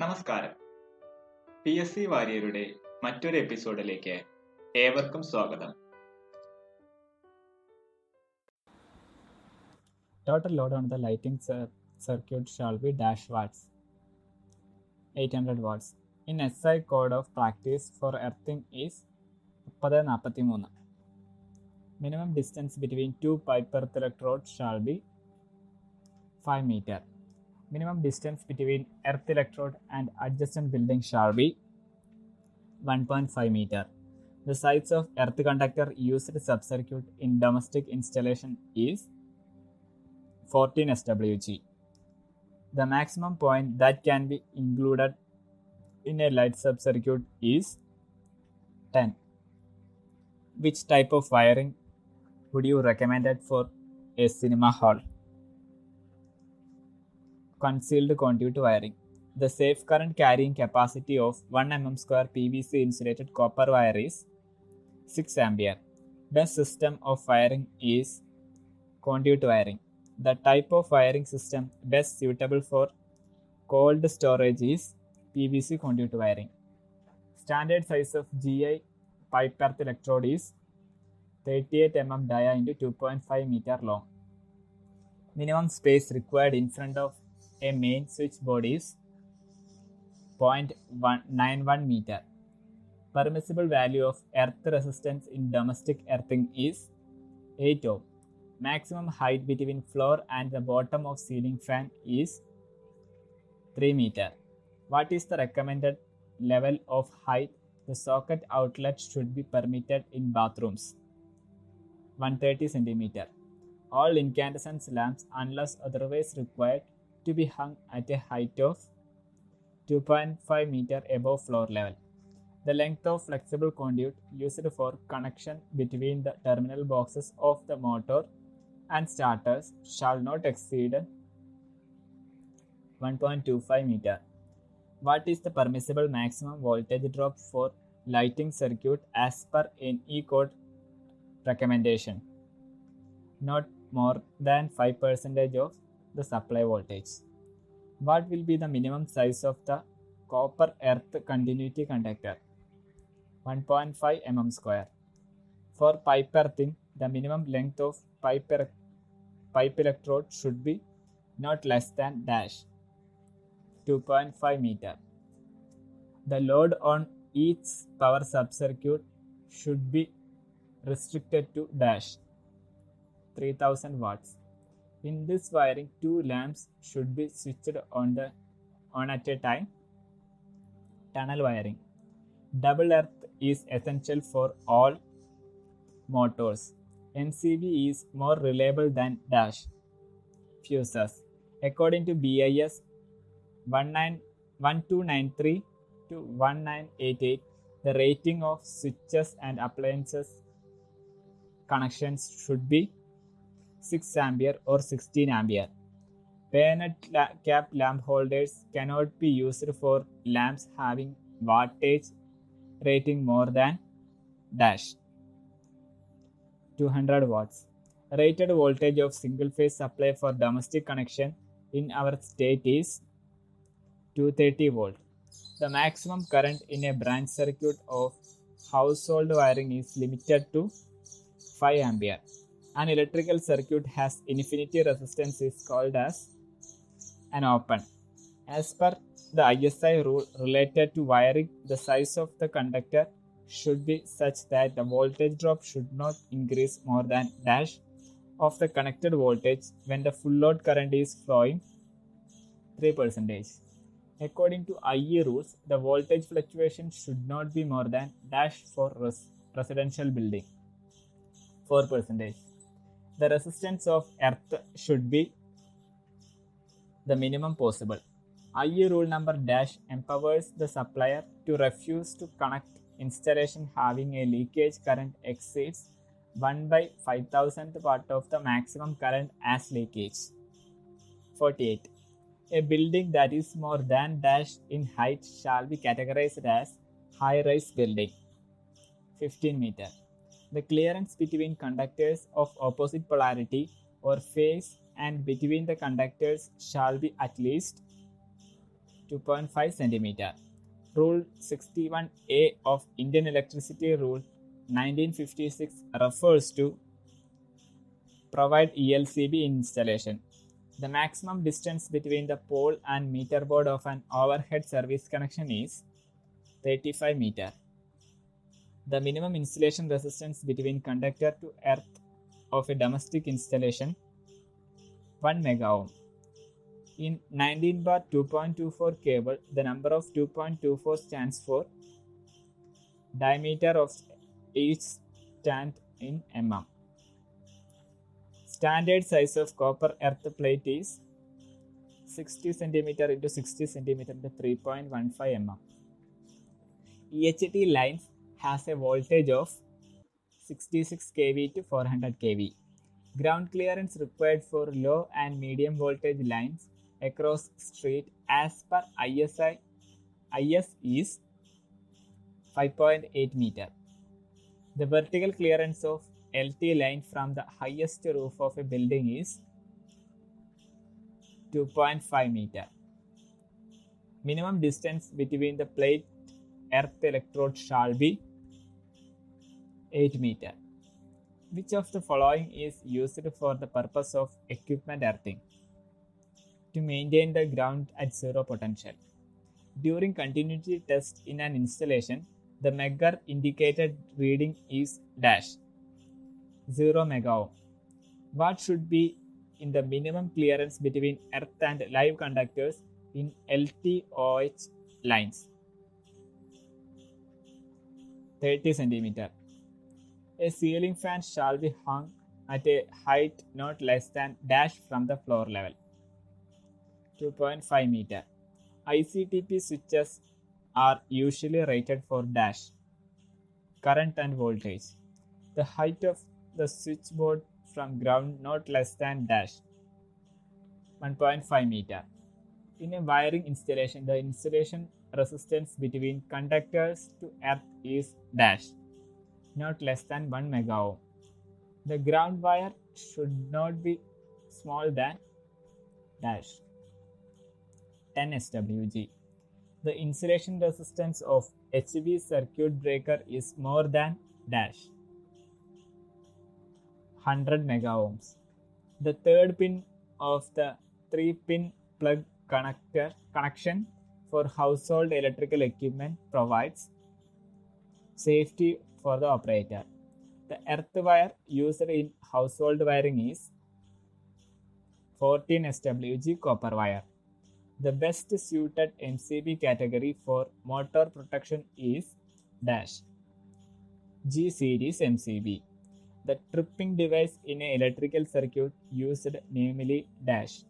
നമസ്കാരം. P S C വാര്യരുടെ മറ്റൊരു എപ്പിസോഡിലേക്ക് ഏവർക്കും സ്വാഗതം. Total load on the lighting circuit shall be dash watts eight hundred in S code of practice for earthing is മുപ്പത് നാൽപ്പത്തി മൂന്ന് minimum distance between two pipe earth electrode shall be five metre Minimum distance between earth electrode and adjacent building shall be 1.5 meter. The size of earth conductor used subcircuit in domestic installation is 14 SWG. The maximum point that can be included in a light subcircuit is 10. Which type of wiring would you recommend it for a cinema hall? Concealed conduit wiring. The safe current carrying capacity of 1 mm square PVC insulated copper wire is 6 ampere. Best system of wiring is conduit wiring. The type of wiring system best suitable for cold storage is PVC conduit wiring. Standard size of GI pipe earth electrode is 38 mm dia into 2.5 meter long. Minimum space required in front of a main switchboard is 0.91 meter. Permissible value of earth resistance in domestic earthing is 8 ohm. Maximum height between floor and the bottom of ceiling fan is 3 meter. What is the recommended level of height the socket outlet should be permitted in bathrooms? 130 centimeter. All incandescent lamps, unless otherwise required, to be hung at a height of 2.5 meter above floor level. The length of flexible conduit used for connection between the terminal boxes of the motor and starters shall not exceed 1.25 meter. What is the permissible maximum voltage drop for lighting circuit as per NE code recommendation? Not more than 5% of the supply voltage. What will be the minimum size of the copper earth continuity conductor? 1.5 mm square. For pipe earthing, the minimum length of pipe, er- pipe electrode should be not less than dash 2.5 meter. The load on each power subcircuit should be restricted to dash 3000 watts. In this wiring, two lamps should be switched on the on at a time. Tunnel wiring. Double earth is essential for all motors. MCB is more reliable than dash fuses. According to BIS 19 1293 to 1988, the rating of switches and appliances connections should be 6 ampere or 16 ampere. Bayonet la- cap lamp holders cannot be used for lamps having wattage rating more than dash 200 watts. Rated voltage of single phase supply for domestic connection in our state is 230 volt. The maximum current in a branch circuit of household wiring is limited to 5 ampere. An electrical circuit has infinity resistance is called as an open. As per the ISI rule related to wiring, the size of the conductor should be such that the voltage drop should not increase more than dash of the connected voltage when the full load current is flowing 3 percentage. According to IE rules, the voltage fluctuation should not be more than dash for res- residential building 4 percentage. The resistance of earth should be the minimum possible. IE rule number dash empowers the supplier to refuse to connect installation having a leakage current exceeds 1 by 5000th part of the maximum current as leakage. 48. A building that is more than dash in height shall be categorized as high rise building. 15 meter. The clearance between conductors of opposite polarity or phase and between the conductors shall be at least 2.5 cm. Rule 61A of Indian Electricity Rule 1956 refers to provide ELCB installation. The maximum distance between the pole and meter board of an overhead service connection is 35 meter. The minimum insulation resistance between conductor to earth of a domestic installation 1 mega ohm. In 19 bar 2.24 cable, the number of 2.24 stands for diameter of each stand in mm. Standard size of copper earth plate is 60 cm into 60 cm into 3.15 mm. EHT lines has a voltage of 66 kV to 400 kV. Ground clearance required for low and medium voltage lines across street as per ISI IS is 5.8 meter. The vertical clearance of LT line from the highest roof of a building is 2.5 meter. Minimum distance between the plate earth electrode shall be 8 meter. Which of the following is used for the purpose of equipment earthing? To maintain the ground at zero potential. During continuity test in an installation, the Megger indicated reading is dash 0 mega ohm. What should be in the minimum clearance between earth and live conductors in LTOH lines? 30 centimeter. A ceiling fan shall be hung at a height not less than dash from the floor level. 2.5 meter. ICTP switches are usually rated for dash current and voltage. The height of the switchboard from ground not less than dash 1.5 meter. In a wiring installation, the insulation resistance between conductors to earth is dash not less than 1 mega ohm. The ground wire should not be smaller than dash 10 SWG. The insulation resistance of HV circuit breaker is more than dash 100 mega ohms. The third pin of the 3 pin plug connector connection for household electrical equipment provides safety for the operator. The earth wire used in household wiring is 14 SWG copper wire. The best suited MCB category for motor protection is dash G series MCB. The tripping device in an electrical circuit used namely dash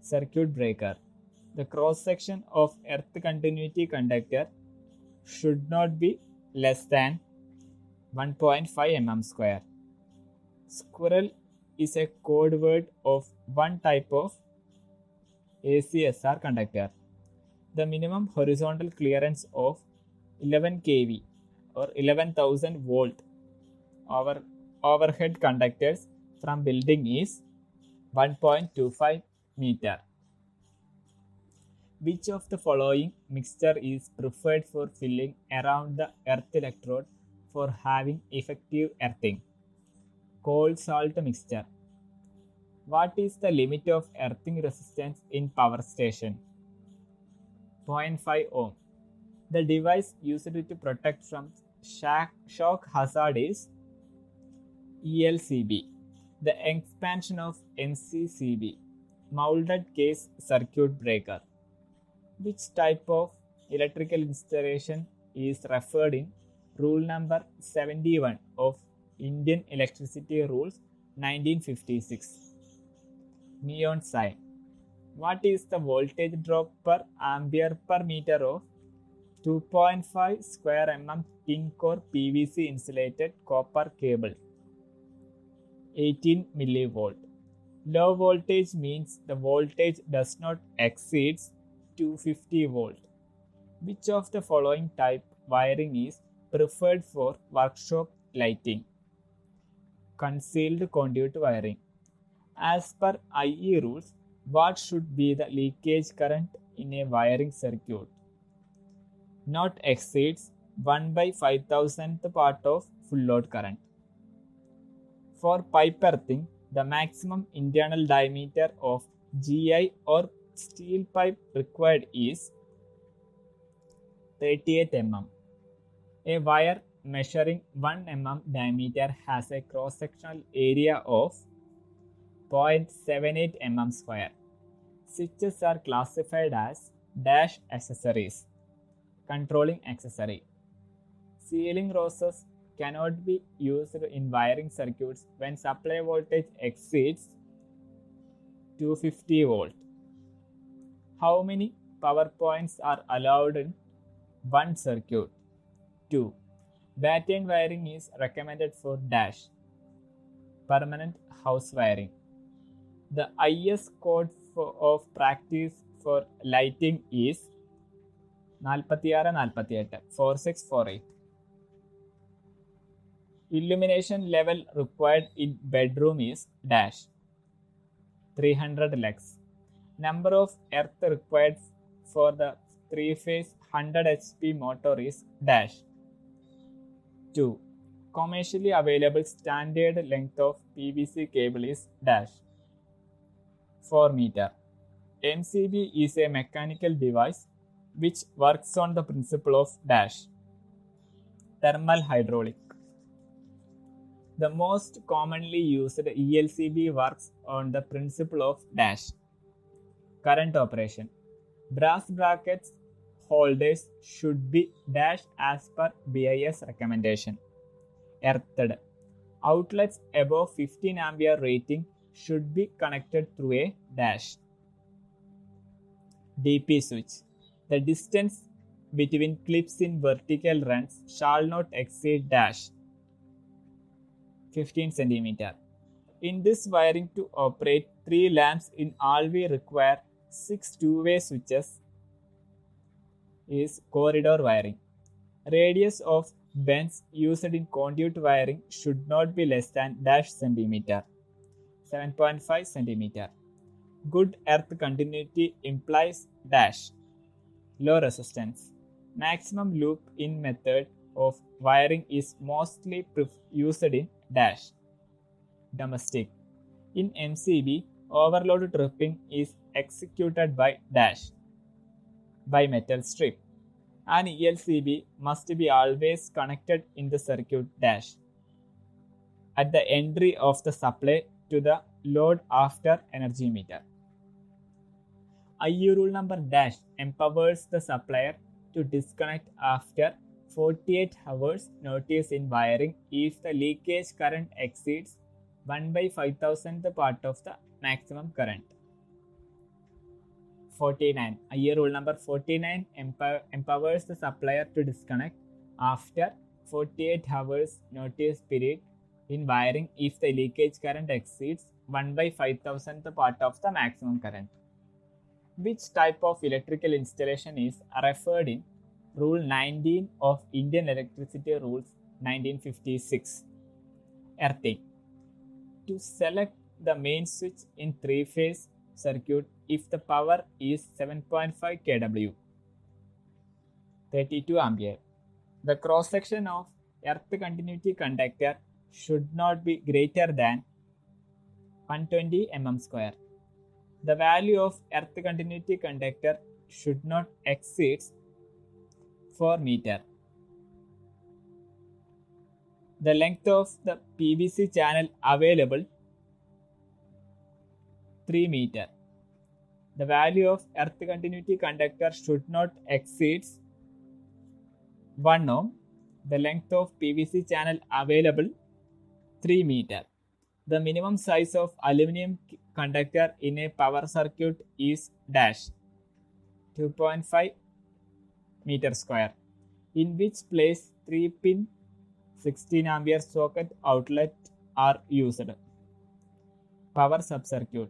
circuit breaker. The cross section of earth continuity conductor should not be less than 1.5 mm square. Squirrel is a code word of one type of ACSR conductor. The minimum horizontal clearance of 11 kV or 11,000 volt over overhead conductors from building is 1.25 meter. Which of the following mixture is preferred for filling around the earth electrode for having effective earthing? Cold salt mixture. What is the limit of earthing resistance in power station? 0.5 ohm. The device used to protect from shock, shock hazard is ELCB. The expansion of MCCB. Molded case circuit breaker. Which type of electrical installation is referred in rule number 71 of Indian Electricity Rules 1956? Neon sign. What is the voltage drop per ampere per meter of 2.5 square mm tin core PVC insulated copper cable? 18 millivolt. Low voltage means the voltage does not exceed 250 volt. Which of the following type wiring is preferred for workshop lighting? Concealed conduit wiring. As per IE rules, what should be the leakage current in a wiring circuit not exceeds 1 by 5000th part of full load current. For pipe earthing, the maximum internal diameter of GI or steel pipe required is 38 mm. A wire measuring 1 mm diameter has a cross sectional area of 0.78 mm square. Switches are classified as dash accessories. Controlling accessory. Ceiling roses cannot be used in wiring circuits when supply voltage exceeds 250 volt. How many power points are allowed in one circuit? 2. Batten wiring is recommended for dash permanent house wiring. The IS code for, of practice for lighting is 46 48 4648. Illumination level required in bedroom is dash 300 lux. Number of earth required for the three phase 100 HP motor is dash 2. Commercially available standard length of PVC cable is dash 4 meter. MCB is a mechanical device which works on the principle of dash thermal hydraulic. The most commonly used ELCB works on the principle of dash current operation. Brass brackets holders should be dashed as per BIS recommendation. Earthed. Outlets above 15 ampere rating should be connected through a dash. DP switch. The distance between clips in vertical runs shall not exceed dash 15 cm. In this wiring to operate three lamps in all we require six two-way switches is corridor wiring. Radius of bends used in conduit wiring should not be less than dash centimeter 7.5 centimeter. Good earth continuity implies dash low resistance. Maximum loop in method of wiring is mostly used in dash domestic. In MCB, overload tripping is executed by dash bimetal strip. An ELCB must be always connected in the circuit dash at the entry of the supply to the load after energy meter. IE rule number dash empowers the supplier to disconnect after 48 hours notice in wiring if the leakage current exceeds 1 by 5000th part of the maximum current. 49. A year rule number 49 empower, empowers the supplier to disconnect after 48 hours notice period in wiring if the leakage current exceeds 1 by 5000th part of the maximum current. Which type of electrical installation is referred in Rule 19 of Indian Electricity Rules 1956? Earthing. To select the main switch in three phase circuit if the power is 7.5 kW 32 ampere. The cross section of earth continuity conductor should not be greater than 120 mm square. The value of earth continuity conductor should not exceed 4 meter. The length of the PVC channel available 3 meter. The value of earth continuity conductor should not exceed 1 ohm. The length of PVC channel available 3 meter. The minimum size of aluminum conductor in a power circuit is dash 2.5 meter square in which place 3 pin 16 ampere socket outlet are used. Power subcircuit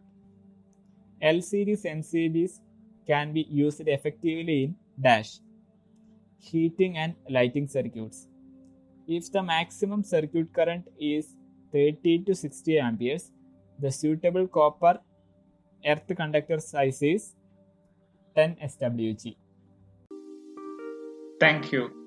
L series MCBs can be used effectively in dash heating and lighting circuits. If the maximum circuit current is 30 to 60 amperes, the suitable copper earth conductor size is 10 SWG. Thank you.